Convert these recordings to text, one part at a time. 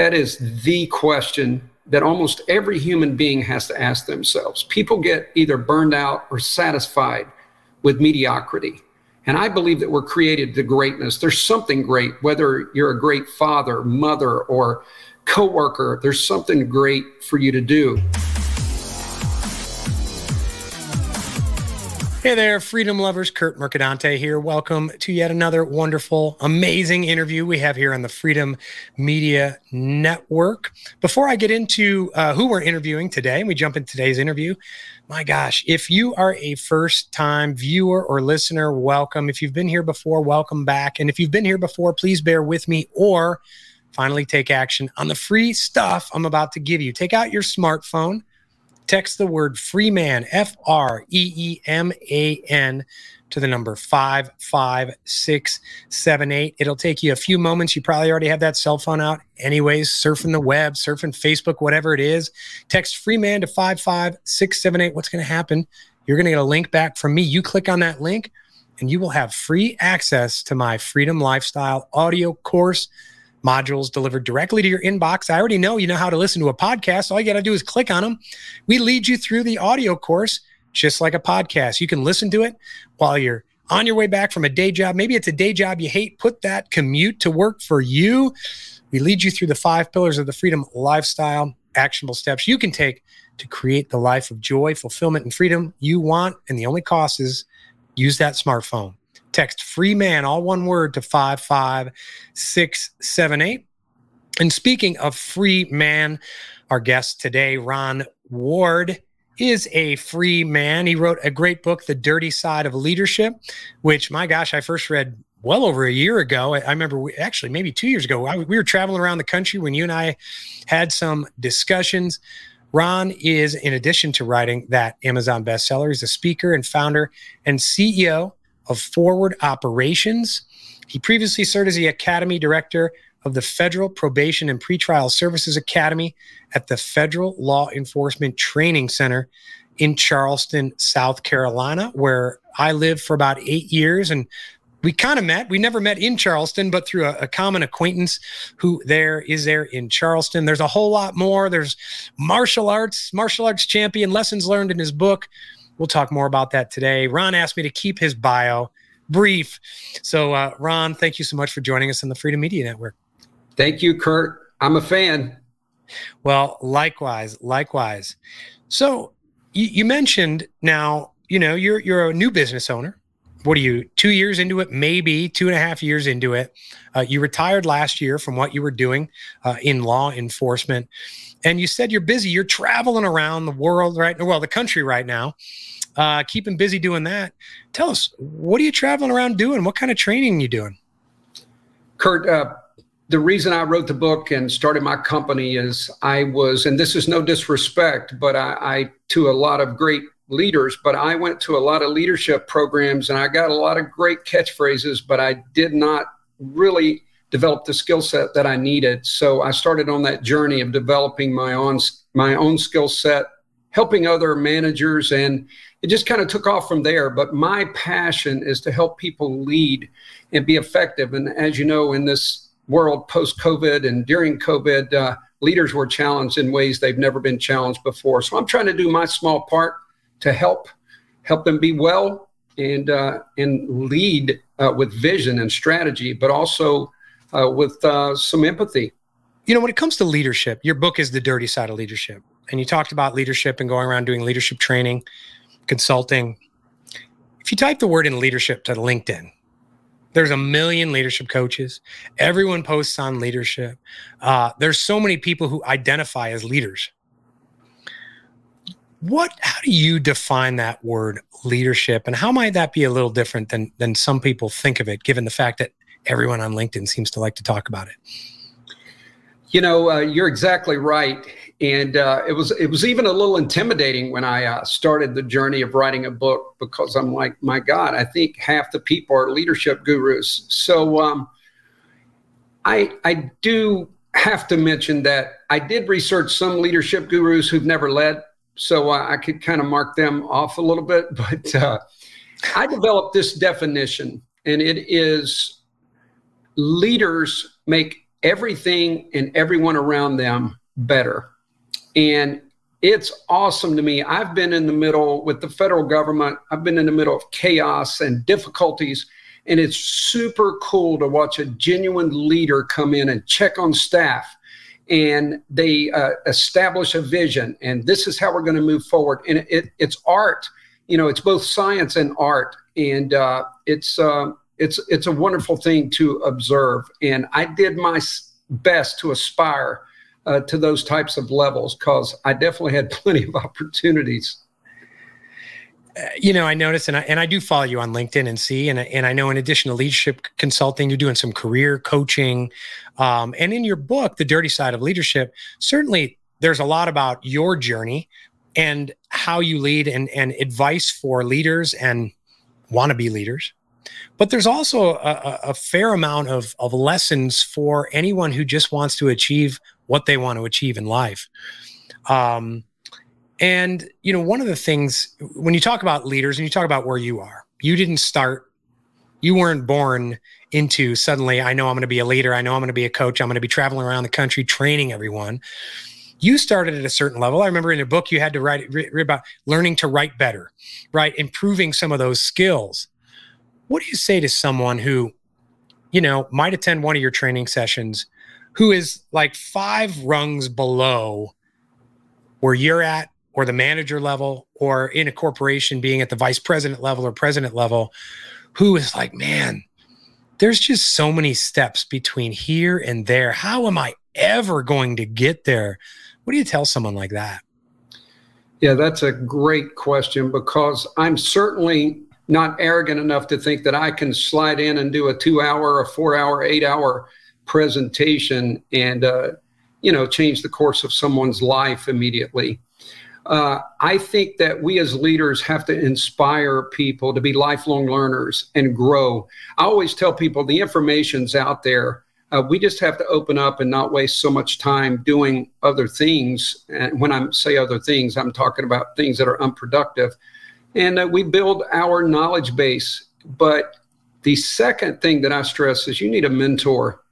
that is the question that almost every human being has to ask themselves. People get either burned out or satisfied with mediocrity. And I believe that we're created to greatness. There's something great, whether you're a great father, mother, or coworker, there's something great for you to do. Hey there, freedom lovers. Kurt Mercadante here. Welcome to yet another wonderful, amazing interview we have here on the Freedom Media Network. Before I get into uh, who we're interviewing today, and we jump into today's interview, my gosh, if you are a first time viewer or listener, welcome. If you've been here before, welcome back. And if you've been here before, please bear with me or finally take action on the free stuff I'm about to give you. Take out your smartphone text the word Freeman, F R E E M A N, to the number 55678. It'll take you a few moments. You probably already have that cell phone out, anyways, surfing the web, surfing Facebook, whatever it is. Text Freeman to 55678. What's going to happen? You're going to get a link back from me. You click on that link, and you will have free access to my Freedom Lifestyle audio course modules delivered directly to your inbox. I already know you know how to listen to a podcast. All you got to do is click on them. We lead you through the audio course just like a podcast. You can listen to it while you're on your way back from a day job. Maybe it's a day job you hate. Put that commute to work for you. We lead you through the five pillars of the freedom lifestyle, actionable steps you can take to create the life of joy, fulfillment, and freedom you want. And the only cost is use that smartphone. Text free man, all one word, to 55678. And speaking of free man, our guest today, Ron Ward, is a free man. He wrote a great book, The Dirty Side of Leadership, which, my gosh, I first read well over a year ago. I remember we, actually maybe two years ago. I, we were traveling around the country when you and I had some discussions. Ron is, in addition to writing that Amazon bestseller, he's a speaker and founder and CEO of Forward Operations. He previously served as the Academy Director of the Federal Probation and Pretrial Services Academy at the Federal Law Enforcement Training Center in Charleston, South Carolina, where I lived for about eight years. And we kind of met. We never met in Charleston, but through a, a, common acquaintance who there is there in Charleston. There's a whole lot more. There's martial arts, martial arts champion, lessons learned in his book. We'll talk more about that today. Ron asked me to keep his bio brief. So, uh, Ron, thank you so much for joining us on the Freedom Media Network. Thank you, Kurt. I'm a fan. Well, likewise, likewise. So, you, you mentioned now, you know, you're you're a new business owner. What are you? Two years into it, maybe two and a half years into it. Uh, you retired last year from what you were doing uh, in law enforcement, and you said you're busy. You're traveling around the world right well, the country right now uh, keeping busy doing that. Tell us, what are you traveling around doing? What kind of training are you doing? Kurt, uh, the reason I wrote the book and started my company is I was, and this is no disrespect, but I, I to a lot of great leaders, but I went to a lot of leadership programs and I got a lot of great catchphrases, but I did not really develop the skill set that I needed. So I started on that journey of developing my own my own skill set, helping other managers and it just kind of took off from there. But my passion is to help people lead and be effective. And as you know, in this world post COVID and during COVID, uh, leaders were challenged in ways they've never been challenged before. So I'm trying to do my small part to help help them be well and uh, and lead uh, with vision and strategy, but also with uh, some empathy. You know, when it comes to leadership, your book is the dirty side of leadership, and you talked about leadership and going around doing leadership training consulting. If you type the word in leadership to LinkedIn, there's a million leadership coaches. Everyone posts on leadership. Uh, there's so many people who identify as leaders. What? How do you define that word leadership, and how might that be a little different than than some people think of it, given the fact that everyone on LinkedIn seems to like to talk about it? You know, uh, you're exactly right, and uh, it was it was even a little intimidating when I uh, started the journey of writing a book because I'm like, my God, I think half the people are leadership gurus. So um, I I do have to mention that I did research some leadership gurus who've never led, so I could kind of mark them off a little bit. But uh, I developed this definition, and it is leaders make everything and everyone around them better. And it's awesome to me. I've been in the middle with the federal government, I've been in the middle of chaos and difficulties. And it's super cool to watch a genuine leader come in and check on staff and they uh, establish a vision and this is how we're going to move forward and it, it's art you know it's both science and art and uh, it's uh, it's it's a wonderful thing to observe and i did my best to aspire uh, to those types of levels because i definitely had plenty of opportunities uh, you know, I notice, and I, and I do follow you on LinkedIn and see, and, and I know in addition to leadership consulting, you're doing some career coaching. Um, and in your book, The Dirty Side of Leadership, certainly there's a lot about your journey and how you lead and, and advice for leaders and wannabe leaders. But there's also a, a fair amount of, of lessons for anyone who just wants to achieve what they want to achieve in life. Um, and, you know, one of the things when you talk about leaders and you talk about where you are, you didn't start, you weren't born into suddenly, I know I'm going to be a leader. I know I'm going to be a coach. I'm going to be traveling around the country training everyone. You started at a certain level. I remember in a book you had to write, read about learning to write better, right? Improving some of those skills. What do you say to someone who, you know, might attend one of your training sessions, who is like five rungs below where you're at or the manager level or in a corporation being at the vice president level or president level who is like, man, there's just so many steps between here and there. How am I ever going to get there? What do you tell someone like that? Yeah, that's a great question because I'm certainly not arrogant enough to think that I can slide in and do a two hour, a four hour, eight hour presentation and, uh, you know, change the course of someone's life immediately. Uh, I think that we as leaders have to inspire people to be lifelong learners and grow. I always tell people the information's out there. Uh, we just have to open up and not waste so much time doing other things. And when I say other things, I'm talking about things that are unproductive. And uh, we build our knowledge base. But the second thing that I stress is you need a mentor.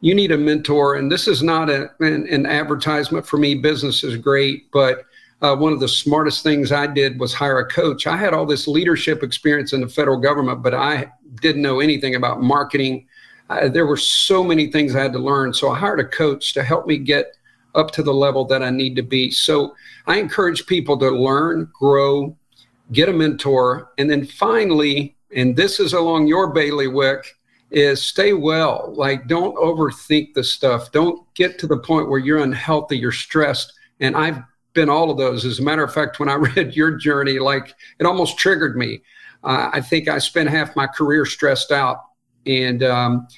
You need a mentor. And this is not a, an, an advertisement for me. Business is great, but uh, one of the smartest things I did was hire a coach. I had all this leadership experience in the federal government, but I didn't know anything about marketing. Uh, there were so many things I had to learn. So I hired a coach to help me get up to the level that I need to be. So I encourage people to learn, grow, get a mentor, and then finally, and this is along your bailiwick, is stay well. Like don't overthink the stuff. Don't get to the point where you're unhealthy, you're stressed. And I've been all of those. As a matter of fact, when I read your journey, like it almost triggered me. Uh, I think I spent half my career stressed out, and um,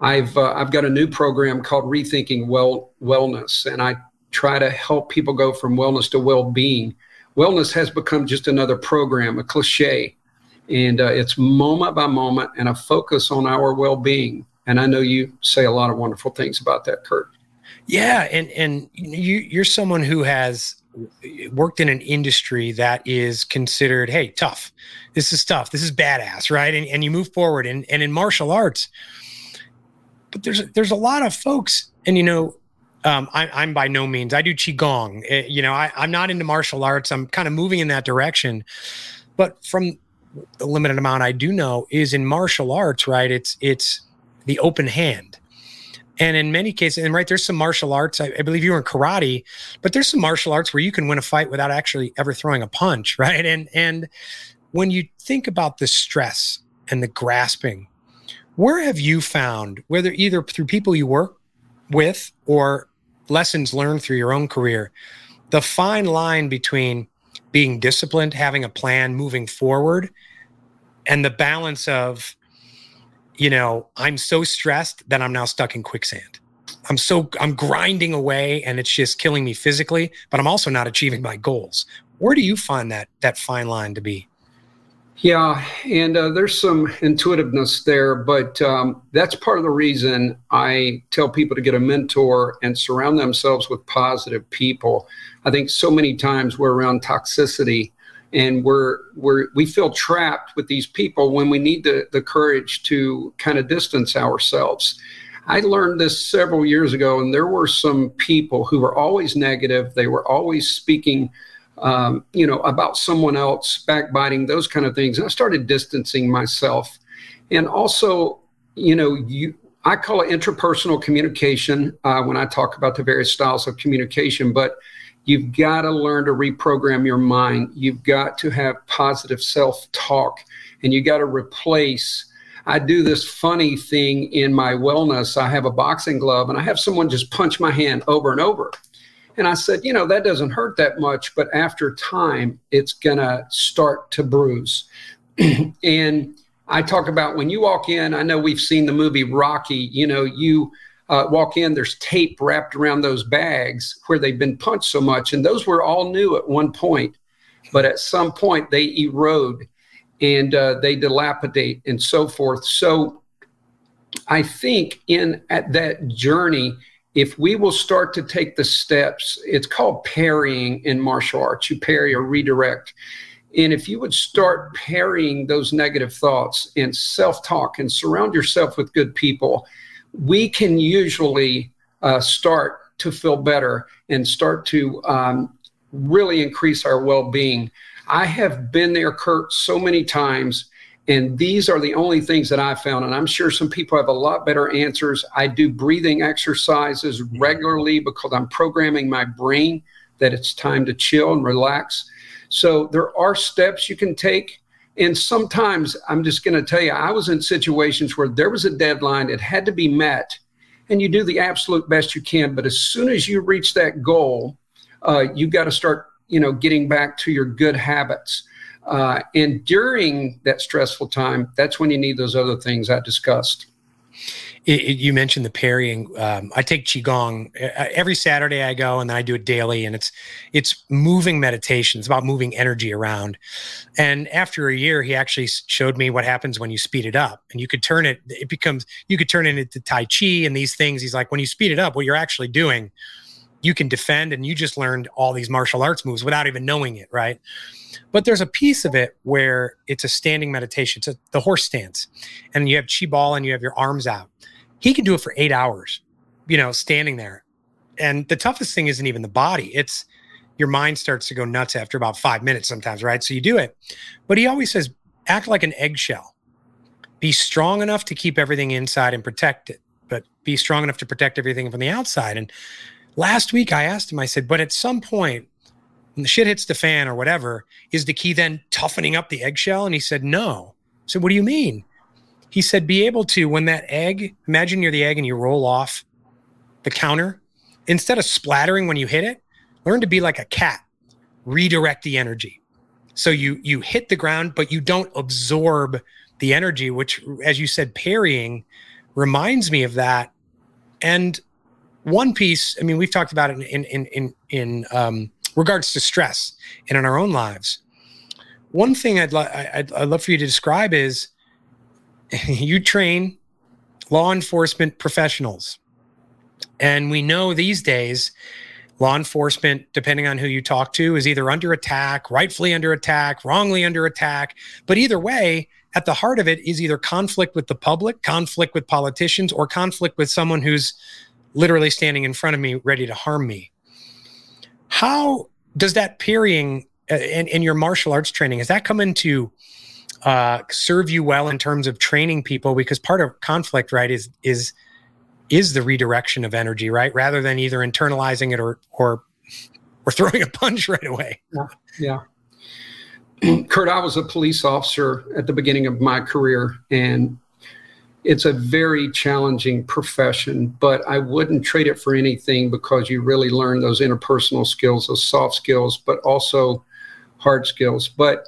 I've uh, I've got a new program called Rethinking Well Wellness, and I try to help people go from wellness to well-being. Wellness has become just another program, a cliche, and uh, it's moment by moment and a focus on our well-being. And I know you say a lot of wonderful things about that, Kurt. Yeah, and and you you're someone who has worked in an industry that is considered, hey, tough. This is tough. This is badass, right? And and you move forward. And and in martial arts, but there's there's a lot of folks, and you know, um, I, am by no means. I do qigong. It, eh, you know, I, I'm not into martial arts. I'm kind of moving in that direction, but from the limited amount I do know is in martial arts, right? It's it's the open hand and in many cases, and right, there's some martial arts. I, I, believe you were in karate, but there's some martial arts where you can win a fight without actually ever throwing a punch, right? And and when you think about the stress and the grasping, where have you found, whether either through people you work with or lessons learned through your own career, the fine line between being disciplined, having a plan, moving forward, and the balance of you know, I'm so stressed that I'm now stuck in quicksand. I'm so I'm grinding away and it's just killing me physically, but I'm also not achieving my goals. Where do you find that that fine line to be? Yeah, and uh, there's some intuitiveness there, but um, that's part of the reason I tell people to get a mentor and surround themselves with positive people. I think so many times we're around toxicity and we're we're we feel trapped with these people when we need the the courage to kind of distance ourselves. I learned this several years ago, and there were some people who were always negative. They were always speaking, um, you know, about someone else, backbiting, those kind of things. And I started distancing myself. And also, you know, you, I call it interpersonal communication uh, when I talk about the various styles of communication, but you've got to learn to reprogram your mind. You've got to have positive self talk, and you got to replace I do this funny thing in my wellness. I have a boxing glove and I have someone just punch my hand over and over. And I said, you know, that doesn't hurt that much, but after time, it's going to start to bruise. and I talk about when you walk in, I know we've seen the movie Rocky, you know, you uh, walk in, there's tape wrapped around those bags where they've been punched so much. And those were all new at one point, but at some point they erode and uh, they dilapidate and so forth. So I think in at that journey, if we will start to take the steps, it's called parrying in martial arts. You parry or redirect. And if you would start parrying those negative thoughts and self talk and surround yourself with good people, we can usually uh, start to feel better and start to um, really increase our well being. I have been there, Kurt, so many times. And these are the only things that I found. And I'm sure some people have a lot better answers. I do breathing exercises regularly because I'm programming my brain that it's time to chill and relax. So there are steps you can take. And sometimes I'm just going to tell you, I was in situations where there was a deadline, it had to be met, and you do the absolute best you can. But as soon as you reach that goal, uh, you got to start you know, getting back to your good habits. Uh, and during that stressful time, that's when you need those other things I discussed. It, it, you mentioned the parrying. Um, I take qigong every Saturday. I go and then I do it daily, and it's it's moving meditation. It's about moving energy around. And after a year, he actually showed me what happens when you speed it up, and you could turn it. It becomes you could turn it into tai chi and these things. He's like, when you speed it up, what you're actually doing you can defend and you just learned all these martial arts moves without even knowing it, right? But there's a piece of it where it's a standing meditation. It's a, the horse stance, and you have chi ball and you have your arms out. He can do it for eight hours, you know, standing there. And the toughest thing isn't even the body; it's your mind starts to go nuts after about five minutes sometimes, right? So you do it. But he always says, act like an eggshell. Be strong enough to keep everything inside and protect it, but be strong enough to protect everything from the outside. And Last week, I asked him, I said, but at some point, when the shit hits the fan or whatever, is the key then toughening up the eggshell? And he said, no. I said, what do you mean? He said, be able to, when that egg, imagine you're the egg and you roll off the counter, instead of splattering when you hit it, learn to be like a cat, redirect the energy. So you you hit the ground, but you don't absorb the energy, which, as you said, parrying reminds me of that. And one piece, I mean, we've talked about it in in in in um, regards to stress and in our own lives. One thing I'd, I'd, I'd love for you to describe is you train law enforcement professionals, and we know these days law enforcement, depending on who you talk to, is either under attack, rightfully under attack, wrongly under attack. But either way, at the heart of it is either conflict with the public, conflict with politicians, or conflict with someone who's literally standing in front of me, ready to harm me. How does that parrying uh, in, in your martial arts training, has that come into uh, serve you well in terms of training people? Because part of conflict, right, is is is the redirection of energy, right? Rather than either internalizing it or or or throwing a punch right away. Yeah. yeah. Kurt, I was a police officer at the beginning of my career, and it's a very challenging profession, but I wouldn't trade it for anything because you really learn those interpersonal skills, those soft skills, but also hard skills. But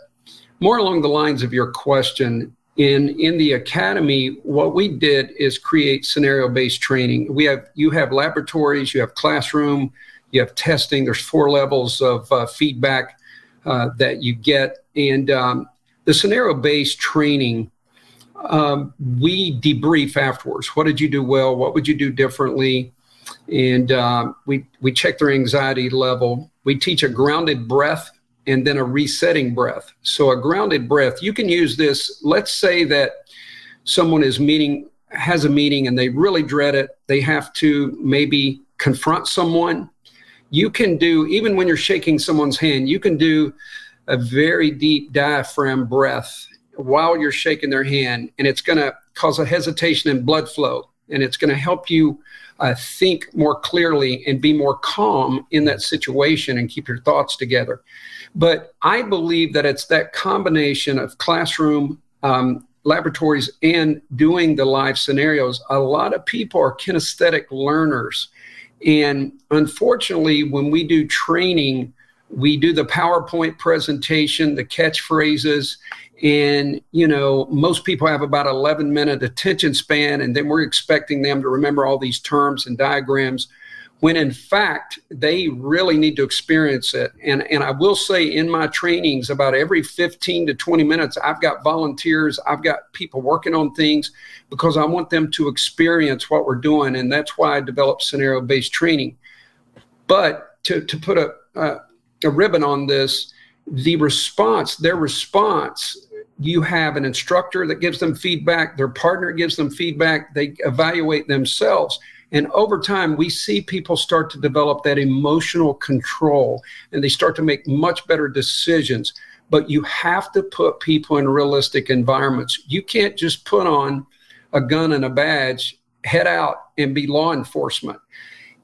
more along the lines of your question, in in the academy, what we did is create scenario-based training. We have you have laboratories, you have classroom, you have testing. There's four levels of uh, feedback uh, that you get, and um, the scenario-based training um, we debrief afterwards. What did you do well? What would you do differently? And um, we we check their anxiety level. We teach a grounded breath and then a resetting breath. So a grounded breath, you can use this. Let's say that someone is meeting has a meeting and they really dread it, they have to maybe confront someone. You can do, even when you're shaking someone's hand, you can do a very deep diaphragm breath while you're shaking their hand, and it's going to cause a hesitation in blood flow, and it's going to help you uh, think more clearly and be more calm in that situation and keep your thoughts together. But I believe that it's that combination of classroom, um, laboratories, and doing the live scenarios. A lot of people are kinesthetic learners. And unfortunately, when we do training, we do the PowerPoint presentation, the catchphrases, and you know most people have about 11 minute attention span and then we're expecting them to remember all these terms and diagrams when in fact they really need to experience it. And and I will say in my trainings about every 15 to 20 minutes I've got volunteers I've got people working on things because I want them to experience what we're doing and that's why I developed scenario based training. But to to put a, a a ribbon on this the response their response you have an instructor that gives them feedback, their partner gives them feedback, they evaluate themselves. And over time, we see people start to develop that emotional control and they start to make much better decisions. But you have to put people in realistic environments. You can't just put on a gun and a badge, head out and be law enforcement.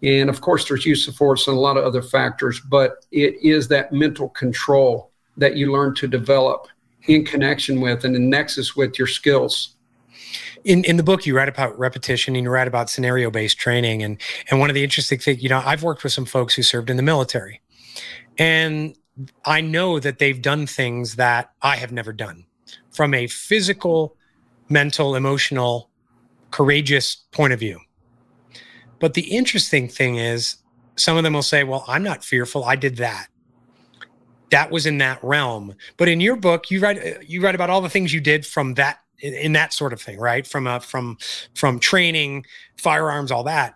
And of course, there's use of force and a lot of other factors, but it is that mental control that you learn to develop in connection with and in nexus with your skills. In, in the book, you write about repetition and you write about scenario based training. And, and one of the interesting things, you know, I've worked with some folks who served in the military, and I know that they've done things that I have never done from a physical, mental, emotional, courageous point of view. But the interesting thing is, some of them will say, Well, I'm not fearful. I did that that was in that realm. But in your book, you write you write about all the things you did from that in that sort of thing, right? From uh, from from training, firearms, all that.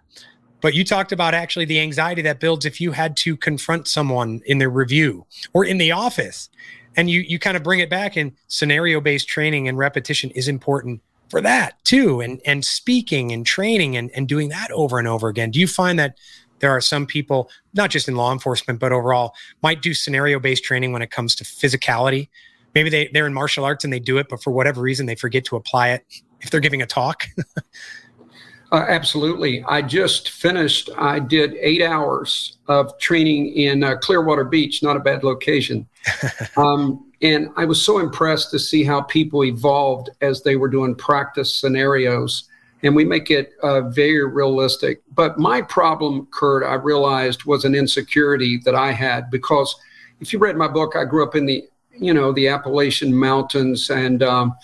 But you talked about actually the anxiety that builds if you had to confront someone in their review or in the office. And you you kind of bring it back in scenario based training and repetition is important for that too. And and speaking and training and, and doing that over and over again. Do you find that there are some people, not just in law enforcement, but overall, might do scenario based training when it comes to physicality. Maybe they, they're in martial arts and they do it, but for whatever reason, they forget to apply it if they're giving a talk. uh, absolutely. I just finished, I did eight hours of training in uh, Clearwater Beach, not a bad location. um, and I was so impressed to see how people evolved as they were doing practice scenarios and we make it uh, very realistic. But my problem, Kurt, I realized was an insecurity that I had because if you read my book, I grew up in the you know the Appalachian Mountains and um,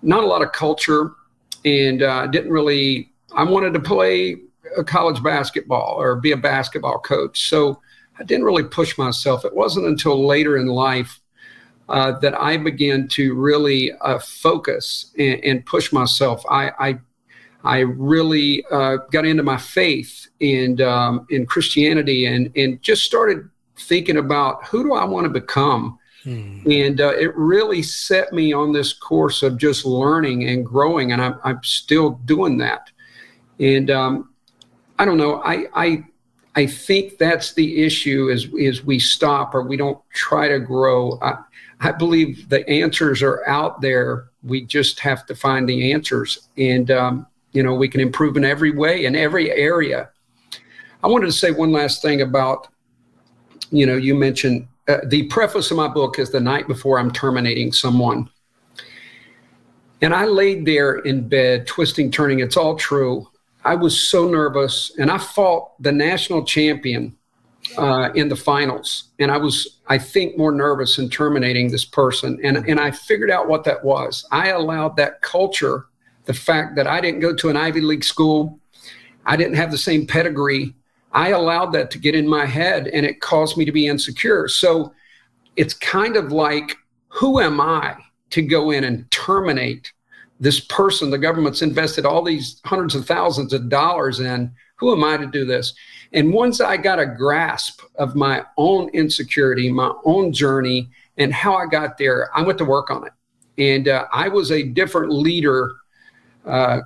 not a lot of culture, and uh, didn't really. I wanted to play college basketball or be a basketball coach, so I didn't really push myself. It wasn't until later in life uh, that I began to really uh, focus and, and, push myself. I, I I really uh, got into my faith and um, in Christianity and and just started thinking about who do I want to become. Hmm. And uh, it really set me on this course of just learning and growing, and I'm, I'm still doing that. And um, I don't know, I, I I think that's the issue is is we stop or we don't try to grow. I, I believe the answers are out there. We just have to find the answers. And um, you know we can improve in every way in every area i wanted to say one last thing about you know you mentioned uh, the preface of my book is the night before i'm terminating someone and i laid there in bed twisting turning it's all true i was so nervous and i fought the national champion uh, in the finals and i was i think more nervous in terminating this person and, and i figured out what that was i allowed that culture the fact that I didn't go to an Ivy League school, I didn't have the same pedigree. I allowed that to get in my head and it caused me to be insecure. So it's kind of like, who am I to go in and terminate this person the government's invested all these hundreds of thousands of dollars in? Who am I to do this? And once I got a grasp of my own insecurity, my own journey, and how I got there, I went to work on it. And uh, I was a different leader uh,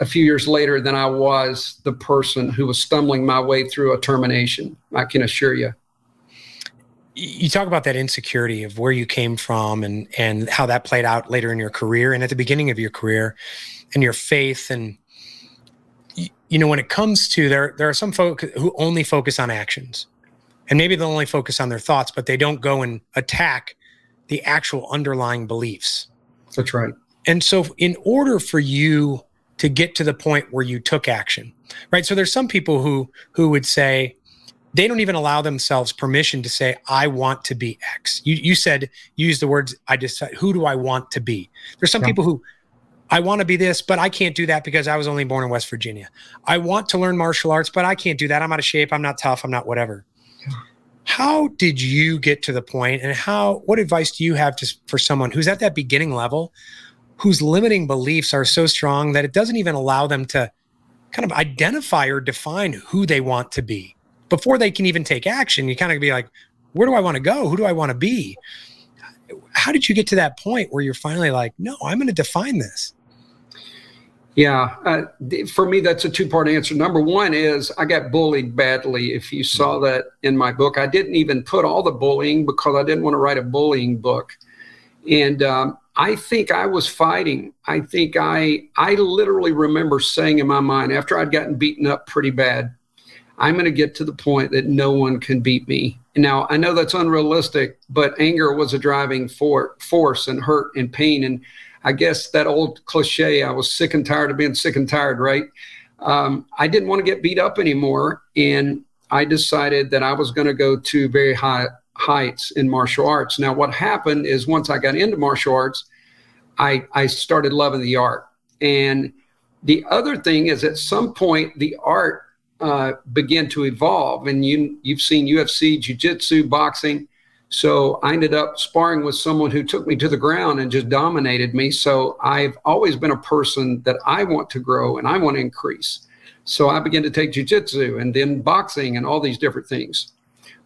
a few years later than I was the person who was stumbling my way through a termination. I can assure you. You talk about that insecurity of where you came from and and how that played out later in your career and at the beginning of your career and your faith and you know when it comes to there there are some folks who only focus on actions. And maybe they'll only focus on their thoughts but they don't go and attack the actual underlying beliefs. That's right. And so in order for you to get to the point where you took action right? So there's some people who who would say they don't even allow themselves permission to say i want to be x. You, you said use the words i decide who do i want to be? There's some yeah. people who I want to be this, but I can't do that because I was only born in West Virginia. I want to learn martial arts, but I can't do that. I'm out of shape. I'm not tough. I'm not whatever. How did you get to the point and how what advice do you have just for someone who's at that beginning level whose limiting beliefs are so strong that it doesn't even allow them to kind of identify or define who they want to be before they can even take action? You kind of be like, where do I want to go? Who do I want to be? How did you get to that point where you're finally like, no, I'm going to define this? Yeah, uh, for me, that's a two part answer. Number one is I got bullied badly. If you saw mm-hmm. that in my book, I didn't even put all the bullying because I didn't want to write a bullying book. And um, I think I was fighting. I think I I literally remember saying in my mind after I'd gotten beaten up pretty bad, I'm going to get to the point that no one can beat me. Now I know that's unrealistic, but anger was a driving for, force and hurt and pain and I guess that old cliche, I was sick and tired of being sick and tired, right? Um, I didn't want to get beat up anymore. And I decided that I was going to go to very high heights in martial arts. Now, what happened is once I got into martial arts, I, I started loving the art. And the other thing is at some point, the art uh, began to evolve. And you, you've seen UFC, jiu jitsu, boxing. So I ended up sparring with someone who took me to the ground and just dominated me. So I've always been a person that I want to grow and I want to increase. So I began to take jujitsu and then boxing and all these different things.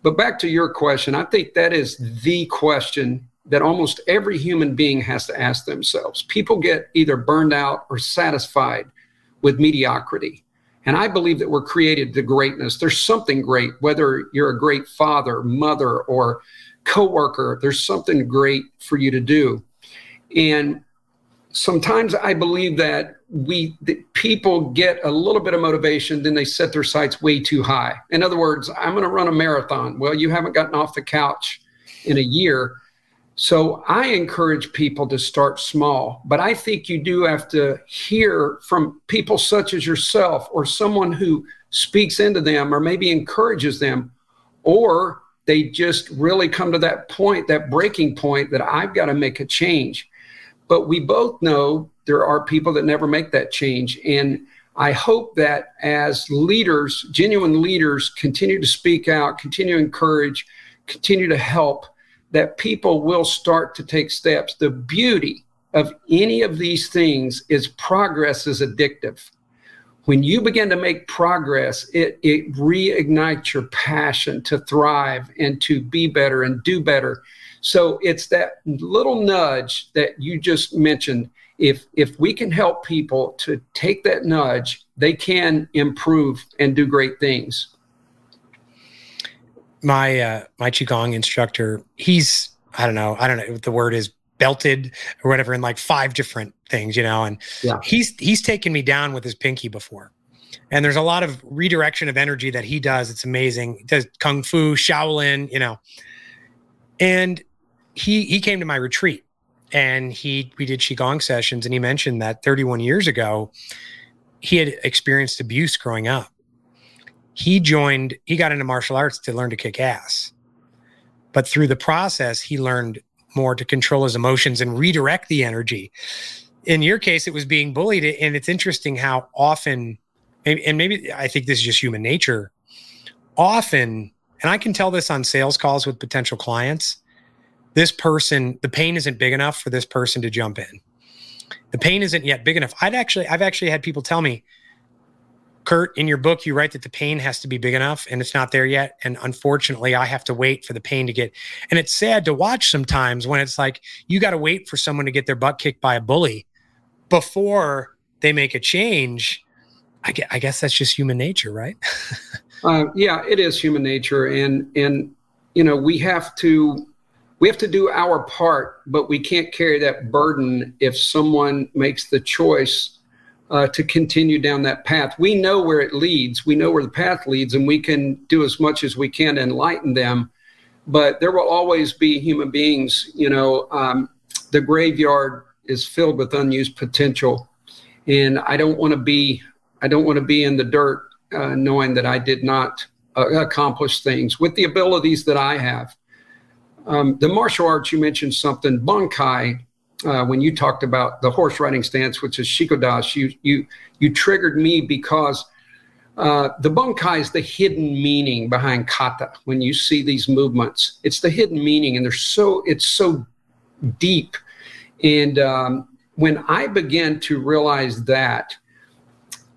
But back to your question, I think that is the question that almost every human being has to ask themselves. People get either burned out or satisfied with mediocrity. And I believe that we're created to greatness. There's something great, whether you're a great father, mother, or coworker. There's something great for you to do. And sometimes I believe that we that people get a little bit of motivation, then they set their sights way too high. In other words, I'm going to run a marathon. Well, you haven't gotten off the couch in a year. So I encourage people to start small, but I think you do have to hear from people such as yourself or someone who speaks into them or maybe encourages them or they just really come to that point, that breaking point that I've got to make a change. But we both know there are people that never make that change. And I hope that as leaders, genuine leaders, continue to speak out, continue to encourage, continue to help, that people will start to take steps. The beauty of any of these things is progress is addictive when you begin to make progress, it, it reignites your passion to thrive and to be better and do better. So it's that little nudge that you just mentioned. If if we can help people to take that nudge, they can improve and do great things. My uh, my qigong instructor, he's I don't know, I don't know what the word is belted or whatever in like five different things, you know. And yeah. he's he's taken me down with his pinky before. And there's a lot of redirection of energy that he does. It's amazing. He does kung fu, Shaolin, you know. And he he came to my retreat and he we did qigong sessions and he mentioned that 31 years ago he had experienced abuse growing up. He joined he got into martial arts to learn to kick ass. But through the process he learned more to control his emotions and redirect the energy. In your case, it was being bullied. And it's interesting how often, and maybe I think this is just human nature, often, and I can tell this on sales calls with potential clients, this person, the pain isn't big enough for this person to jump in. The pain isn't yet big enough. I'd actually, I've actually had people tell me, Kurt, in your book, you write that the pain has to be big enough and it's not there yet. And unfortunately, I have to wait for the pain to get. And it's sad to watch sometimes when it's like you got to wait for someone to get their butt kicked by a bully before they make a change. I guess, I guess that's just human nature, right? uh, yeah, it is human nature, and and you know we have to we have to do our part, but we can't carry that burden if someone makes the choice uh, to continue down that path. We know where it leads, we know where the path leads, and we can do as much as we can to enlighten them. But there will always be human beings, you know, um, the graveyard is filled with unused potential. And I don't want to be, I don't want to be in the dirt uh, knowing that I did not uh, accomplish things with the abilities that I have. Um, the martial arts, you mentioned something, Bunkai, uh, when you talked about the horse riding stance, which is Shikodachi, you, you, you triggered me because uh, the Bunkai is the hidden meaning behind kata. When you see these movements, it's the hidden meaning, and they're so it's so deep. And um, when I began to realize that,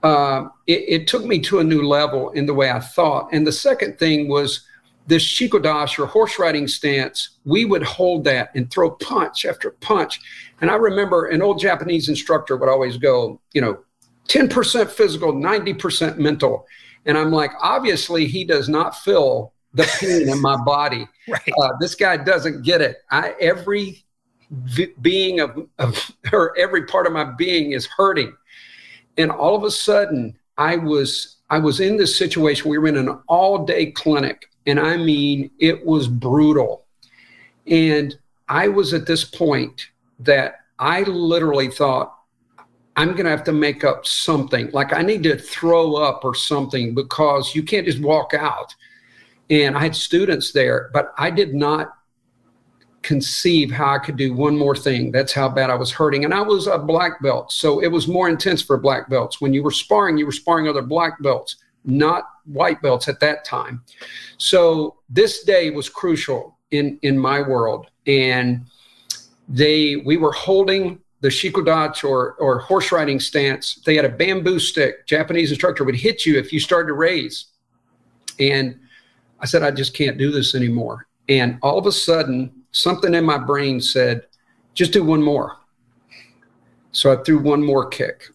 uh, it, it, took me to a new level in the way I thought. And the second thing was this shikodachi or horse riding stance, we would hold that and throw punch after punch. And I remember an old Japanese instructor would always go, you know, 10% physical, 90% mental. And I'm like, obviously, he does not feel the pain in my body. Right. Uh, this guy doesn't get it. I, every v- being of, of, or every part of my being is hurting. And all of a sudden, I was I was in this situation. We were in an all day clinic and I mean, it was brutal. And I was at this point that I literally thought, I'm going to have to make up something. Like I need to throw up or something because you can't just walk out. And I had students there, but I did not conceive how I could do one more thing. That's how bad I was hurting. And I was a black belt. So it was more intense for black belts. When you were sparring, you were sparring other black belts not white belts at that time. So this day was crucial in in my world, and they we were holding the shikodachi or or horse riding stance. They had a bamboo stick. Japanese instructor would hit you if you started to raise, and I said I just can't do this anymore. And all of a sudden, something in my brain said, just do one more. So I threw one more kick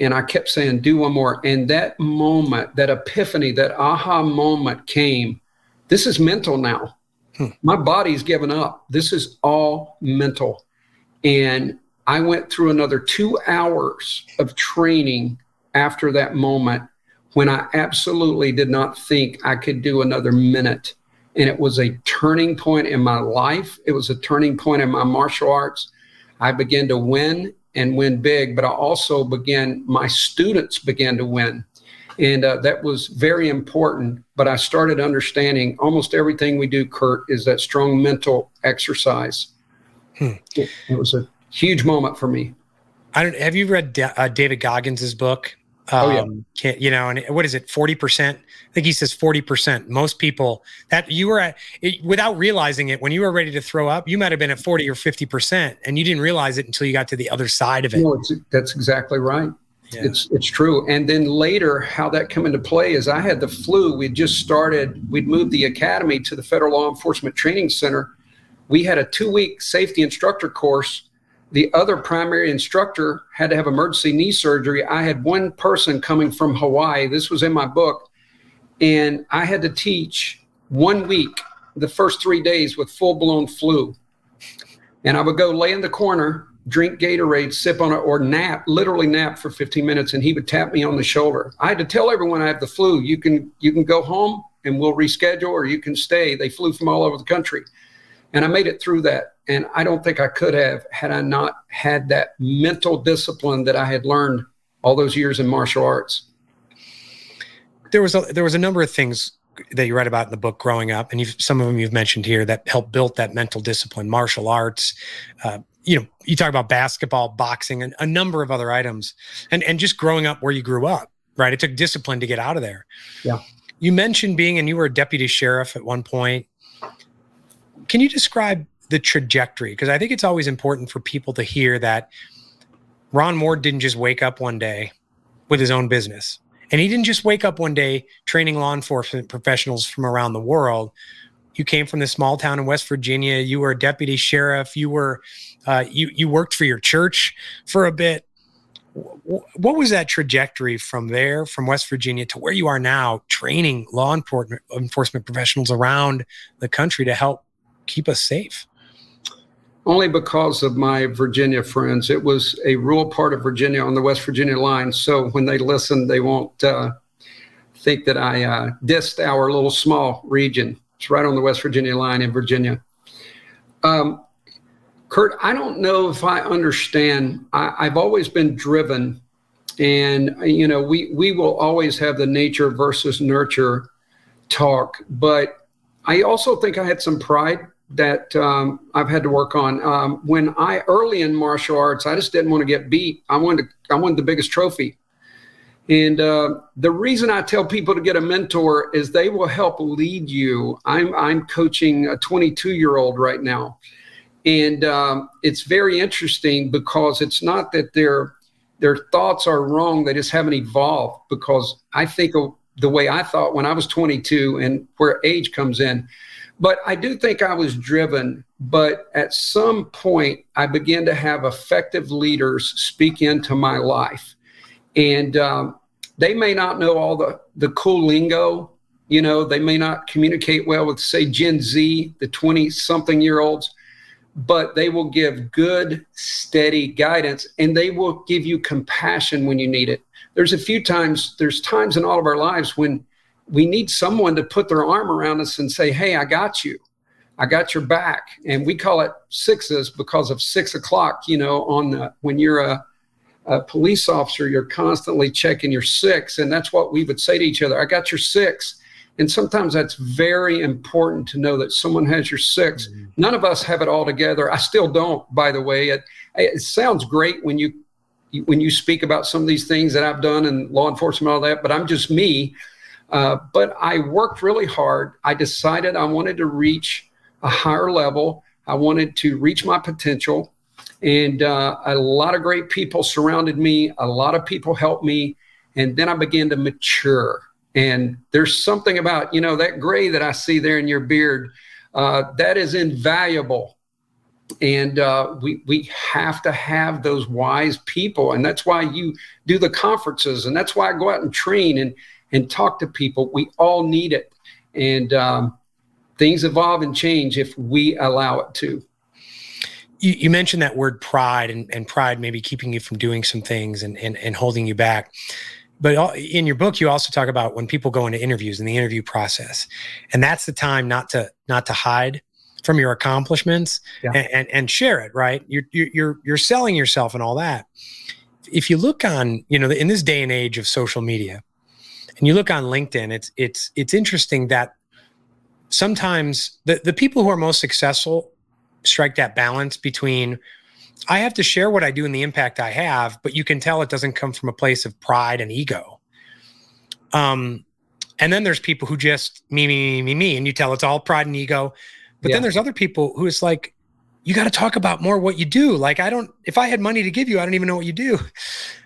and I kept saying, do one more. And that moment, that epiphany, that aha moment came. This is mental now. Hmm. My body's given up. This is all mental. And I went through another two hours of training after that moment when I absolutely did not think I could do another minute. And it was a turning point in my life. It was a turning point in my martial arts. I began to win and win big, but I also began, my students began to win. And uh, that was very important. But I started understanding almost everything we do, Kurt, is that strong mental exercise. Hmm. It, it, was a huge moment for me. I don't, have you read uh, David Goggins' book? Um, oh yeah. Um, you know, and what is it? Forty percent. I think he says forty percent. Most people that you were at it, without realizing it when you were ready to throw up, you might have been at forty or fifty percent, and you didn't realize it until you got to the other side of it. No, that's exactly right. Yeah. It's it's true. And then later, how that come into play is I had the flu. We'd just started. We'd moved the academy to the Federal Law Enforcement Training Center. We had a two week safety instructor course the other primary instructor had to have emergency knee surgery. I had one person coming from Hawaii. This was in my book. And I had to teach one week, the first three days with full blown flu. And I would go lay in the corner, drink Gatorade, sip on it, or nap, literally nap for 15 minutes. And he would tap me on the shoulder. I had to tell everyone I have the flu. You can you can go home and we'll reschedule, or you can stay. They flew from all over the country. And I made it through that. And I don't think I could have had I not had that mental discipline that I had learned all those years in martial arts. There was a, there was a number of things that you read about in the book growing up, and some of them you've mentioned here that helped build that mental discipline, martial arts. Uh, you know, you talk about basketball, boxing, and a number of other items, and and just growing up where you grew up, right? It took discipline to get out of there. Yeah. You mentioned being, and you were a deputy sheriff at one point. Can you describe the trajectory? Because I think it's always important for people to hear that Ron Moore didn't just wake up one day with his own business. And he didn't just wake up one day training law enforcement professionals from around the world. You came from this small town in West Virginia. You were a deputy sheriff. You were uh, you you worked for your church for a bit. what was that trajectory from there, from West Virginia to where you are now, training law enforcement, enforcement professionals around the country to help keep us safe? Only because of my Virginia friends. It was a rural part of Virginia on the West Virginia line. So when they listen, they won't uh, think that I uh, dissed our little small region. It's right on the West Virginia line in Virginia. Um, Kurt, I don't know if I understand. I, have always been driven, and you know, we we will always have the nature versus nurture talk. But I also think I had some pride that um, I've had to work on. Um, when I early in martial arts, I just didn't want to get beat. I wanted to, I wanted the biggest trophy. And uh, the reason I tell people to get a mentor is they will help lead you. I'm I'm coaching a 22 year old right now and um, it's very interesting because it's not that their their thoughts are wrong; they just haven't evolved. Because I think the way I thought when I was 22, and where age comes in. But I do think I was driven. But at some point, I began to have effective leaders speak into my life, and um, they may not know all the the cool lingo. You know, they may not communicate well with, say, Gen Z, the 20 something year olds but they will give good, steady guidance and they will give you compassion when you need it. There's a few times, there's times in all of our lives when we need someone to put their arm around us and say, Hey, I got you. I got your back. And we call it sixes because of six o'clock, you know, on the, when you're a, a police officer, you're constantly checking your six. And that's what we would say to each other. I got your six. And sometimes that's very important to know that someone has your 6 mm-hmm. None of us have it all together. I still don't, by the way. It, it sounds great when you when you speak about some of these things that I've done in law enforcement, all that, but I'm just me. Uh, but I worked really hard. I decided I wanted to reach a higher level. I wanted to reach my potential. And uh, a lot of great people surrounded me. A lot of people helped me. And then I began to mature. And there's something about, you know, that gray that I see there in your beard, uh, that is invaluable. And uh, we, we have to have those wise people. And that's why you do the conferences. And that's why I go out and train and, and talk to people. We all need it. And um, things evolve and change if we allow it to. You, you mentioned that word pride and, and pride maybe keeping you from doing some things and, and, and holding you back but in your book you also talk about when people go into interviews in the interview process and that's the time not to not to hide from your accomplishments yeah. and, and, and share it right you're you're you're selling yourself and all that if you look on you know in this day and age of social media and you look on linkedin it's it's it's interesting that sometimes the the people who are most successful strike that balance between I have to share what I do and the impact I have, but you can tell it doesn't come from a place of pride and ego. Um, and then there's people who just me, me, me, me, me, and you tell it's all pride and ego. But yeah. then there's other people who it's like, you got to talk about more what you do. Like, I don't, if I had money to give you, I don't even know what you do.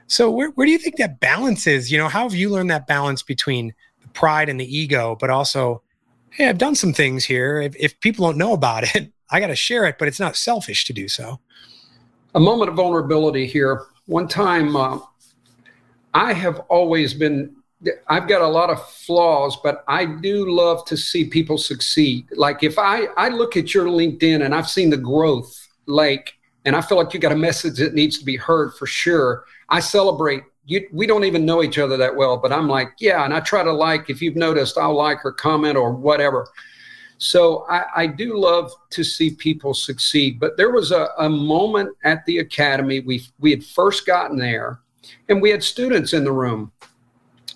So where, where do you think that balance is? You know, how have you learned that balance between the pride and the ego, but also, hey, I've done some things here. If, if people don't know about it, I got to share it, but it's not selfish to do so a moment of vulnerability here. One time, uh, I have always been, I've got a lot of flaws, but I do love to see people succeed. Like if I, I look at your LinkedIn and I've seen the growth, like, and I feel like you got a message that needs to be heard for sure. I celebrate you, we don't even know each other that well, but I'm like, yeah. And I try to like, if you've noticed, I'll like or comment or whatever. So I, I, do love to see people succeed. But there was a, a moment at the academy. We we had first gotten there, and we had students in the room.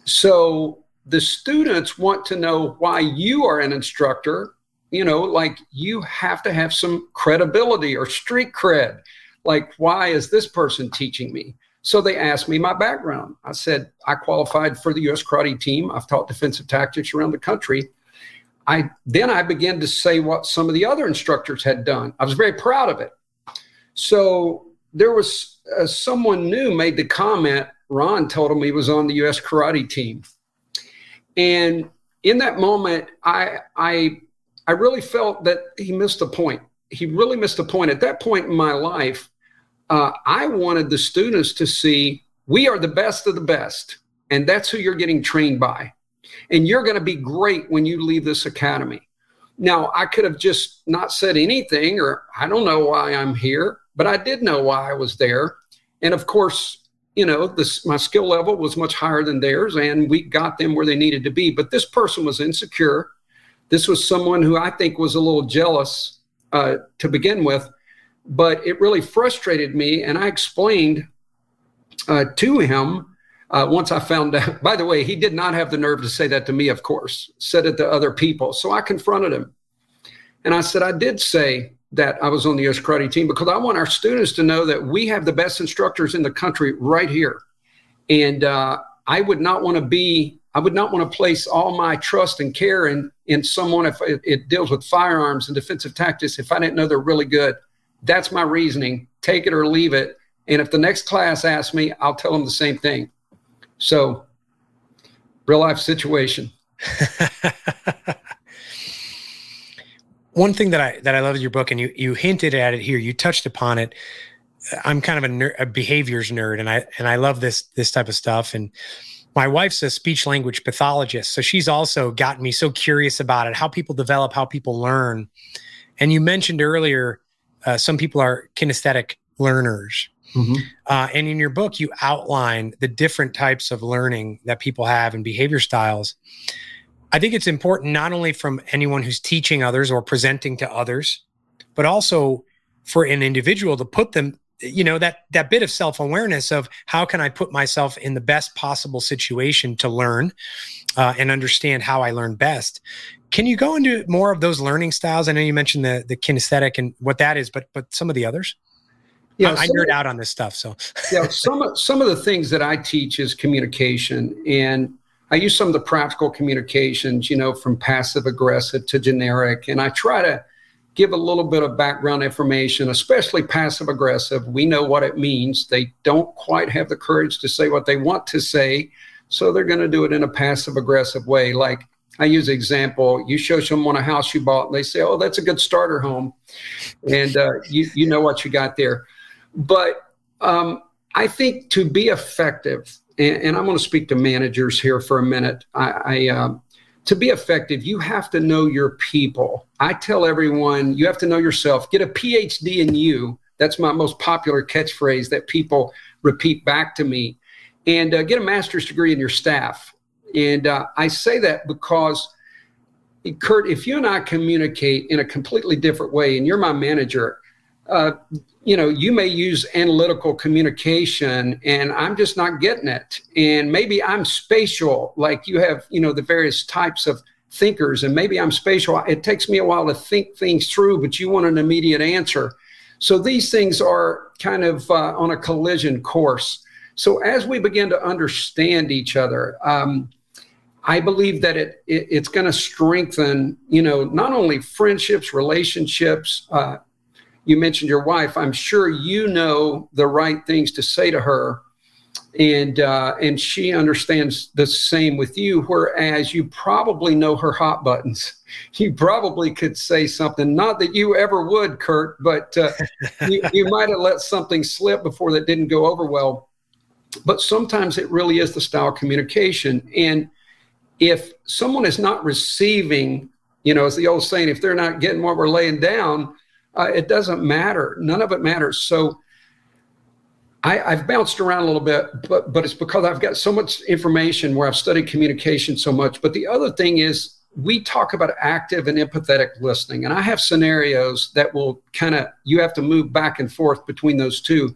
So the students want to know why you are an instructor. You know, like you have to have some credibility or street cred. Like, why is this person teaching me? So they asked me my background. I said, I qualified for the U.S. karate team. I've taught defensive tactics around the country. I then I began to say what some of the other instructors had done. I was very proud of it. So there was uh, someone new made the comment. Ron told him he was on the U.S. karate team, and in that moment, I I I really felt that he missed a point. He really missed a point. At that point in my life, uh, I wanted the students to see we are the best of the best, and that's who you're getting trained by. And you're going to be great when you leave this academy. Now, I could have just not said anything, or I don't know why I'm here, but I did know why I was there. And of course, you know, this, my skill level was much higher than theirs, and we got them where they needed to be. But this person was insecure. This was someone who I think was a little jealous uh, to begin with, but it really frustrated me. And I explained uh, to him uh, once I found out. By the way, he did not have the nerve to say that to me, of course, said it to other people. So I confronted him. And I said, I did say that I was on the U.S. karate team because I want our students to know that we have the best instructors in the country right here. And uh, I would not want to be, I would not want to place all my trust and care in, in someone if it, it deals with firearms and defensive tactics if I didn't know they're really good. That's my reasoning. Take it or leave it. And if the next class asks me, I'll tell them the same thing. So, real life situation. One thing that I that I love in your book, and you you hinted at it here, you touched upon it. I'm kind of a, ner- a behaviors nerd, and I and I love this this type of stuff. And my wife's a speech language pathologist, so she's also gotten me so curious about it, how people develop, how people learn. And you mentioned earlier, uh, some people are kinesthetic learners. Mm-hmm. Uh, and in your book, you outline the different types of learning that people have and behavior styles. I think it's important not only from anyone who's teaching others or presenting to others, but also for an individual to put them, you know, that that bit of self-awareness of how can I put myself in the best possible situation to learn uh, and understand how I learn best. Can you go into more of those learning styles? I know you mentioned the the kinesthetic and what that is, but but some of the others yeah, I, I nerd out on this stuff. So yeah, some of, some of the things that I teach is communication, and I use some of the practical communications, you know, from passive aggressive to generic, and I try to give a little bit of background information, especially passive aggressive. We know what it means. They don't quite have the courage to say what they want to say, so they're going to do it in a passive aggressive way, like. I use example. You show someone a house you bought, and they say, "Oh, that's a good starter home," and uh, you you know what you got there. But um, I think to be effective, and, and I'm going to speak to managers here for a minute. I, I uh, to be effective, you have to know your people. I tell everyone you have to know yourself. Get a PhD in you. That's my most popular catchphrase that people repeat back to me. And uh, get a master's degree in your staff. And uh, I say that because, Kurt, if you and I communicate in a completely different way, and you're my manager, uh, you know, you may use analytical communication and I'm just not getting it. And maybe I'm spatial, like you have, you know, the various types of thinkers, and maybe I'm spatial. It takes me a while to think things through, but you want an immediate answer. So these things are kind of uh, on a collision course. So as we begin to understand each other, um, I believe that it, it it's going to strengthen, you know, not only friendships, relationships, uh, you mentioned your wife. I'm sure you know the right things to say to her, and uh, and she understands the same with you. Whereas you probably know her hot buttons. You probably could say something, not that you ever would, Kurt, but uh, you, you might have let something slip before that didn't go over well. But sometimes it really is the style of communication, and if someone is not receiving, you know, as the old saying, if they're not getting what we're laying down uh, it doesn't matter. None of it matters. So I, have bounced around a little bit, but but it's because I've got so much information where I've studied communication so much. But the other thing is we talk about active and empathetic listening, and I have scenarios that will kind of you have to move back and forth between those two.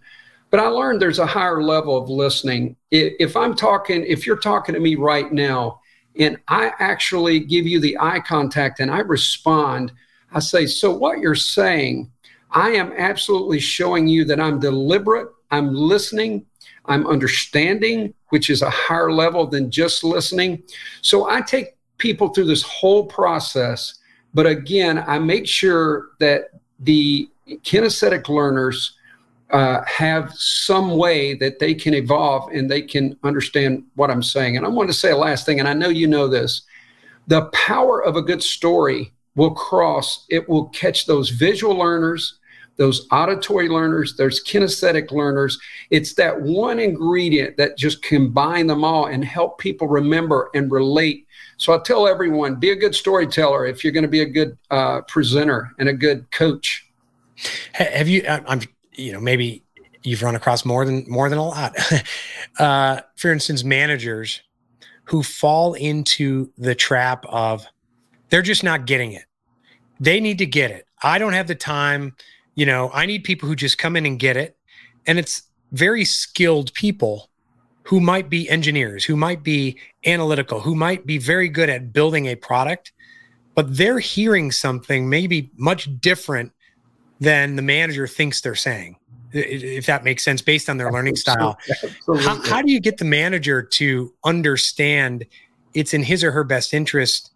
But I learned there's a higher level of listening. If I'm talking, if you're talking to me right now, and I actually give you the eye contact and I respond I say, so what you're saying, I am absolutely showing you that I'm deliberate, I'm listening, I'm understanding, which is a higher level than just listening. So I take people through this whole process. But again, I make sure that the kinesthetic learners uh, have some way that they can evolve and they can understand what I'm saying. And I want to say a last thing, and I know you know this the power of a good story will cross, it will catch those visual learners, those auditory learners, those kinesthetic learners. It's that one ingredient that just combine them all and help people remember and relate. So I tell everyone, be a good storyteller if you're going to be a good uh, presenter and a good coach. Have you? I'm, you know, maybe you've run across more than more than a lot. uh, for instance, managers who fall into the trap of they're just not getting it. They need to get it. I don't have the time. You know, I need people who just come in and get it. And it's very skilled people who might be engineers, who might be analytical, who might be very good at building a product, but they're hearing something maybe much different than the manager thinks they're saying if that makes sense based on their learning style. How, how, do you get the manager to understand it's in his or her best interest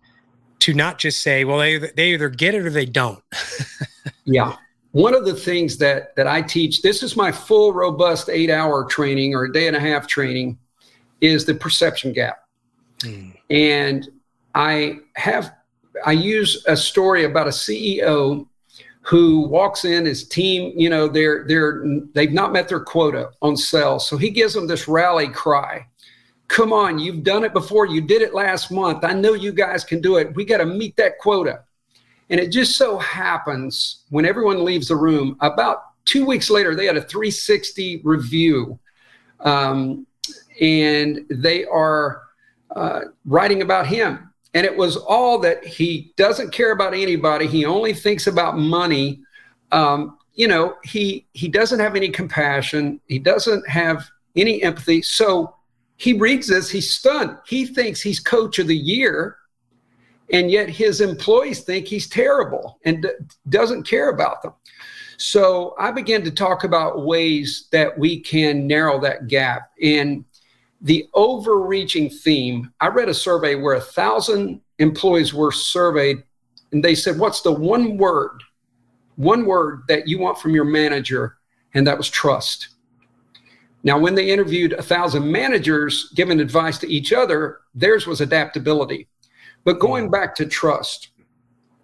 to not just say, well, they, they either get it or they don't? yeah. One of the things that, that I teach, this is my full, robust eight hour training or a day and a half training, is the perception gap. Mm. And I have, I use a story about a CEO who walks in his team you know they're they're they've not met their quota on sales so he gives them this rally cry come on you've done it before you did it last month i know you guys can do it we got to meet that quota and it just so happens when everyone leaves the room about two weeks later they had a 360 review um, and they are uh, writing about him and it was all that he doesn't care about anybody. He only thinks about money. Um, you know, he he doesn't have any compassion. He doesn't have any empathy. So he reads this. He's stunned. He thinks he's coach of the year, and yet his employees think he's terrible and d- doesn't care about them. So I began to talk about ways that we can narrow that gap. And the overreaching theme i read a survey where a thousand employees were surveyed and they said what's the one word one word that you want from your manager and that was trust now when they interviewed a thousand managers giving advice to each other theirs was adaptability but going back to trust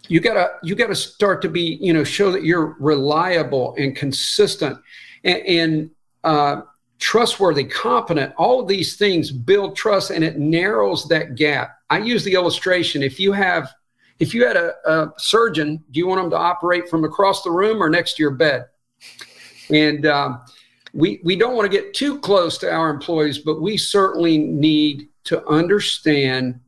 you gotta you gotta start to be you know show that you're reliable and consistent and, and uh, trustworthy, competent, all of these things build trust and it narrows that gap. I use the illustration. If you have, if you had a, a surgeon, do you want them to operate from across the room or next to your bed? And um, we, we don't want to get too close to our employees, but we certainly need to understand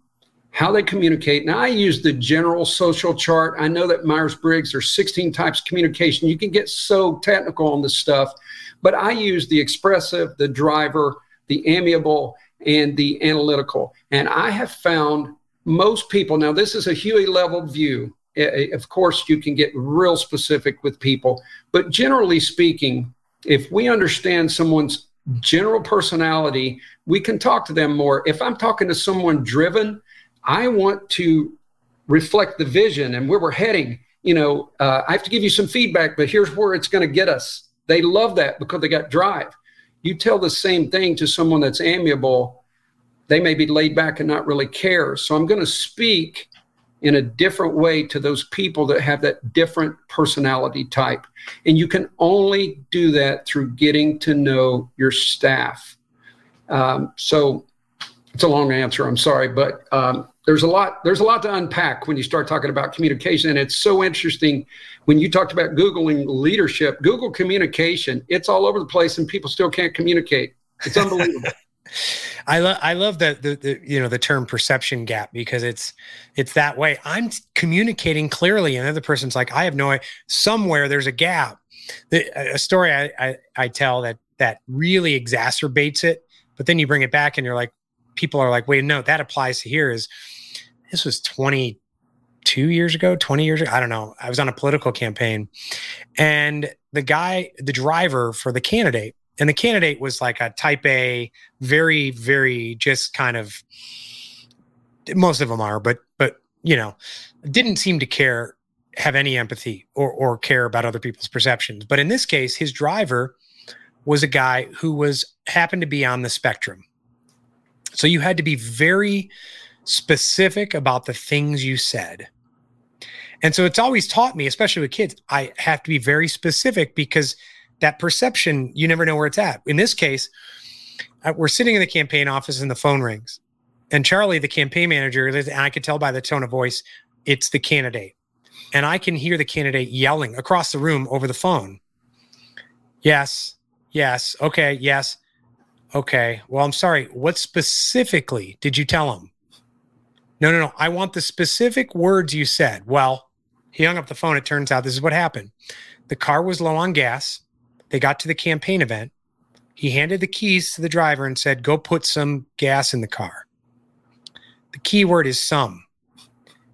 how they communicate. Now, I use the general social chart. I know that Myers Briggs, there's 16 types of communication. You can get so technical on this stuff. But I use the expressive, the driver, the amiable, and the analytical. And I have found most people, now this is a Huey level view. Of course, you can get real specific with people, but generally speaking, if we understand someone's general personality, we can talk to them more. If I'm talking to someone driven, I want to reflect the vision and where we're heading. You know, uh, I have to give you some feedback, but here's where it's going to get us. They love that because they got drive. You tell the same thing to someone that's amiable, they may be laid back and not really care. So I'm going to speak in a different way to those people that have that different personality type. And you can only do that through getting to know your staff. Um, so it's a long answer. I'm sorry, but um, there's a lot there's a lot to unpack when you start talking about communication and it's so interesting when you talked about googling leadership google communication it's all over the place and people still can't communicate it's unbelievable I love I love the, the, the you know the term perception gap because it's it's that way. I'm communicating clearly, and the other person's like, I have no idea. Somewhere there's a gap. The, a story I, I I tell that that really exacerbates it, but then you bring it back and you're like, people are like, wait, no, that applies to here. Is this was 22 years ago, 20 years ago. I don't know. I was on a political campaign and the guy, the driver for the candidate, and the candidate was like a type A, very, very just kind of most of them are, but, but, you know, didn't seem to care, have any empathy or, or care about other people's perceptions. But in this case, his driver was a guy who was happened to be on the spectrum. So you had to be very specific about the things you said. And so it's always taught me, especially with kids, I have to be very specific because that perception, you never know where it's at. In this case, uh, we're sitting in the campaign office and the phone rings. And Charlie, the campaign manager, and I could tell by the tone of voice, it's the candidate. And I can hear the candidate yelling across the room over the phone. Yes, yes, okay, yes, okay. Well, I'm sorry. What specifically did you tell him? No, no, no. I want the specific words you said. Well, he hung up the phone. It turns out this is what happened. The car was low on gas. They got to the campaign event. He handed the keys to the driver and said, Go put some gas in the car. The key word is some.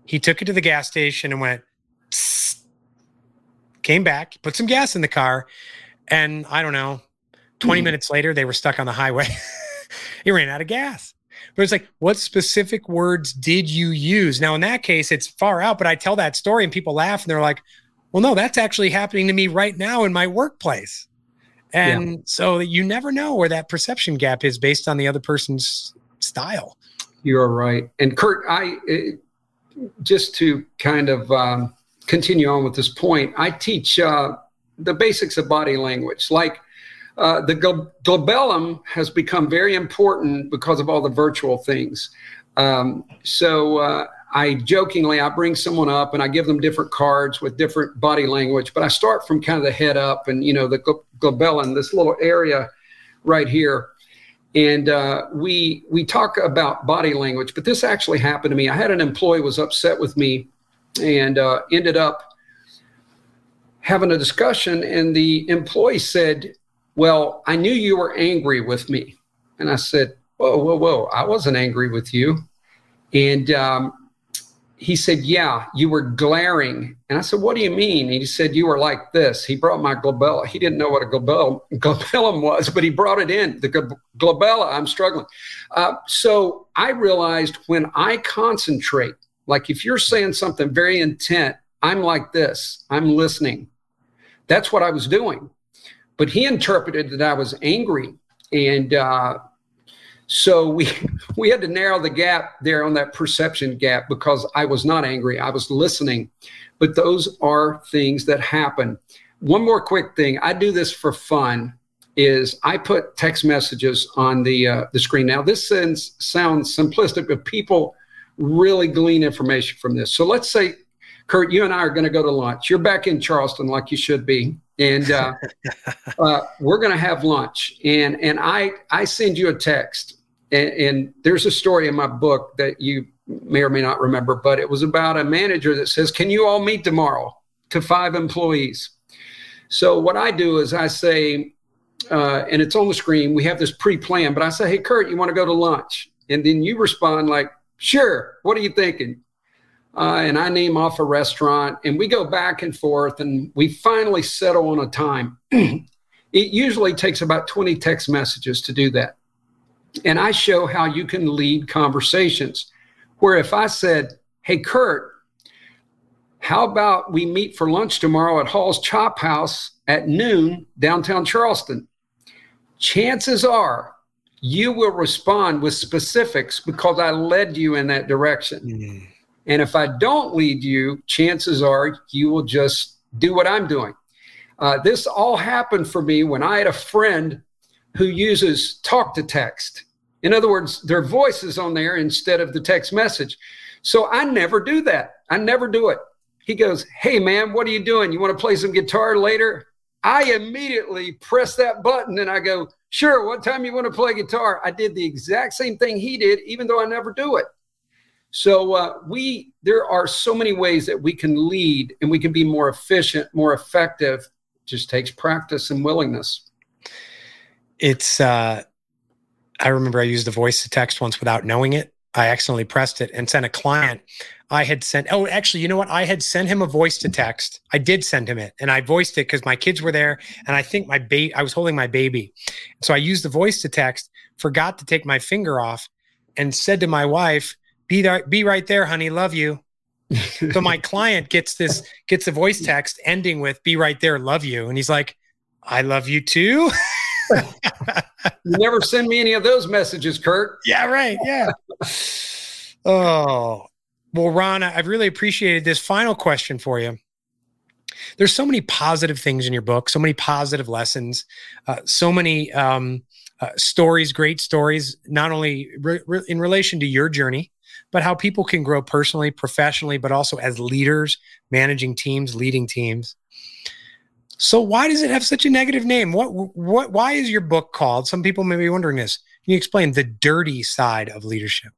He took it to the gas station and went, came back, put some gas in the car. And I don't know, 20 mm. minutes later, they were stuck on the highway. he ran out of gas. But it's like, what specific words did you use? Now, in that case, it's far out, but I tell that story and people laugh and they're like, well, no, that's actually happening to me right now in my workplace. And yeah. so you never know where that perception gap is based on the other person's style. You're right. And Kurt, I just to kind of um, continue on with this point, I teach uh, the basics of body language. Like uh, the glabellum has become very important because of all the virtual things. Um, so uh, I jokingly I bring someone up and I give them different cards with different body language, but I start from kind of the head up and you know the glabellum, this little area right here, and uh, we we talk about body language. But this actually happened to me. I had an employee was upset with me, and uh, ended up having a discussion, and the employee said, "Well, I knew you were angry with me," and I said, "Whoa, whoa, whoa! I wasn't angry with you." And um, he said, Yeah, you were glaring. And I said, What do you mean? And he said, You were like this. He brought my glabella. He didn't know what a glabella, glabellum was, but he brought it in. The glabella, I'm struggling. Uh, so I realized when I concentrate, like if you're saying something very intent, I'm like this, I'm listening. That's what I was doing. But he interpreted that I was angry. And uh, so we we had to narrow the gap there on that perception gap because I was not angry. I was listening. But those are things that happen. One more quick thing. I do this for fun is I put text messages on the uh, the screen. Now this sounds sounds simplistic, but people really glean information from this. So let's say, Kurt, you and I are going to go to lunch. You're back in Charleston, like you should be, and uh, uh, we're going to have lunch. And and I I send you a text, and, and there's a story in my book that you may or may not remember, but it was about a manager that says, Can you all meet tomorrow to five employees? So, what I do is I say, uh, and it's on the screen, we have this pre plan, but I say, Hey, Kurt, you want to go to lunch? And then you respond, like, Sure, what are you thinking? Uh, and I name off a restaurant, and we go back and forth, and we finally settle on a time. it usually takes about 20 text messages to do that. And I show how you can lead conversations. Where if I said, Hey, Kurt, how about we meet for lunch tomorrow at Hall's Chop House at noon, downtown Charleston? Chances are you will respond with specifics because I led you in that direction. Mm-hmm. And if I don't lead you, chances are you will just do what I'm doing. Uh, this all happened for me when I had a friend who uses talk to text. In other words, their voice is on there instead of the text message. So I never do that. I never do it. He goes, Hey, man, what are you doing? You want to play some guitar later? I immediately press that button and I go, Sure, what time you want to play guitar? I did the exact same thing he did, even though I never do it. So uh, we there are so many ways that we can lead and we can be more efficient, more effective. It just takes practice and willingness. It's uh I remember I used the voice to text once without knowing it. I accidentally pressed it and sent a client. I had sent, oh, actually, you know what? I had sent him a voice to text. I did send him it and I voiced it because my kids were there. And I think my baby, I was holding my baby. So I used the voice to text, forgot to take my finger off, and said to my wife, be there, be right there, honey, love you. so my client gets this, gets a voice text ending with, be right there, love you. And he's like, I love you too. you never send me any of those messages, Kurt. Yeah, right. Yeah. oh, Well, Ron, I've really appreciated this final question for you. There's so many positive things in your book, so many positive lessons, uh, so many um, uh, stories, great stories, not only re- re- in relation to your journey, but how people can grow personally, professionally, but also as leaders, managing teams, leading teams. So why does it have such a negative name? What what why is your book called? Some people may be wondering this. Can you explain the dirty side of leadership?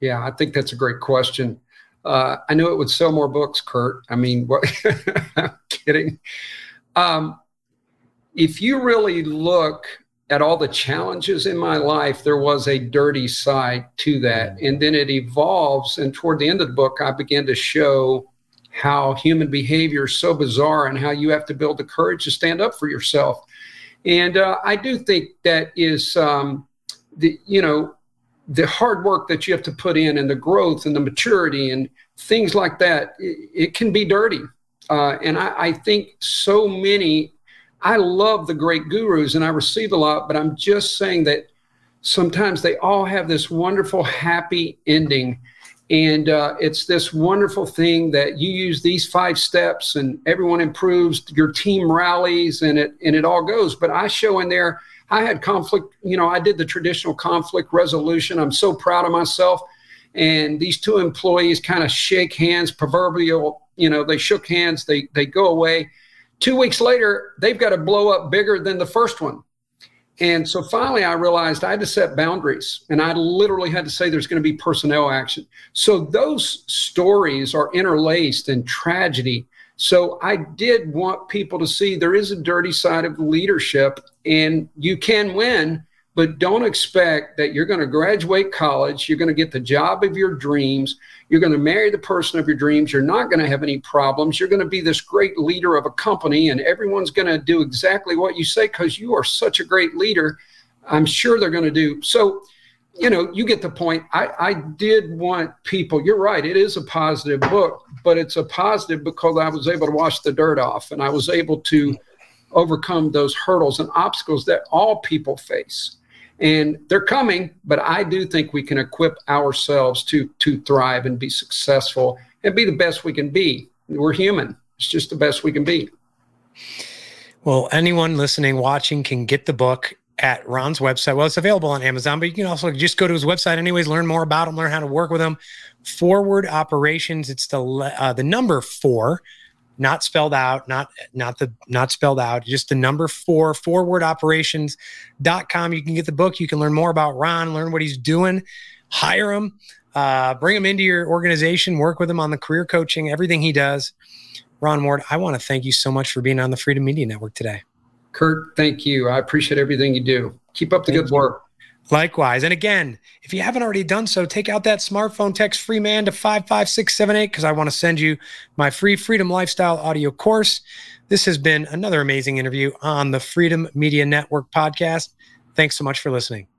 Yeah, I think that's a great question. Uh, I knew it would sell more books, Kurt. I mean, what? I'm kidding. Um, if you really look at all the challenges in my life, there was a dirty side to that. And then it evolves. And toward the end of the book, I began to show how human behavior is so bizarre and how you have to build the courage to stand up for yourself. And uh, I do think that is um, the, you know, the hard work that you have to put in and the growth and the maturity and things like that, it, it can be dirty. Uh, and I, I think so many I love the great gurus and I receive a lot, but I'm just saying that sometimes they all have this wonderful, happy ending. And uh, it's this wonderful thing that you use these five steps and everyone improves, your team rallies and it and it all goes. But I show in there, I had conflict, you know, I did the traditional conflict resolution. I'm so proud of myself. And these two employees kind of shake hands, proverbial, you know, they shook hands, they they go away Two weeks later, they've got to blow up bigger than the first one. And so finally, I realized I had to set boundaries and I literally had to say there's going to be personnel action. So those stories are interlaced in tragedy. So I did want people to see there is a dirty side of leadership and you can win, but don't expect that you're going to graduate college, you're going to get the job of your dreams, you're going to marry the person of your dreams. You're not going to have any problems. You're going to be this great leader of a company, and everyone's going to do exactly what you say because you are such a great leader. I'm sure they're going to do so. You know, you get the point. I, I did want people, you're right, it is a positive book, but it's a positive because I was able to wash the dirt off and I was able to overcome those hurdles and obstacles that all people face and they're coming but i do think we can equip ourselves to to thrive and be successful and be the best we can be. We're human. It's just the best we can be. Well anyone listening watching can get the book at ron's website. Well it's available on amazon but you can also just go to his website anyways learn more about him learn how to work with him. Forward operations it's the uh, the number four not spelled out, not not the not spelled out, just the number four, forwardoperations.com. You can get the book. You can learn more about Ron, learn what he's doing, hire him, uh, bring him into your organization, work with him on the career coaching, everything he does. Ron Ward, I want to thank you so much for being on the Freedom Media Network today. Kurt, thank you. I appreciate everything you do. Keep up the thank good you. work. Likewise. And again, if you haven't already done so, take out that smartphone, text free man to 55678 because I want to send you my free Freedom Lifestyle audio course. This has been another amazing interview on the Freedom Media Network podcast. Thanks so much for listening.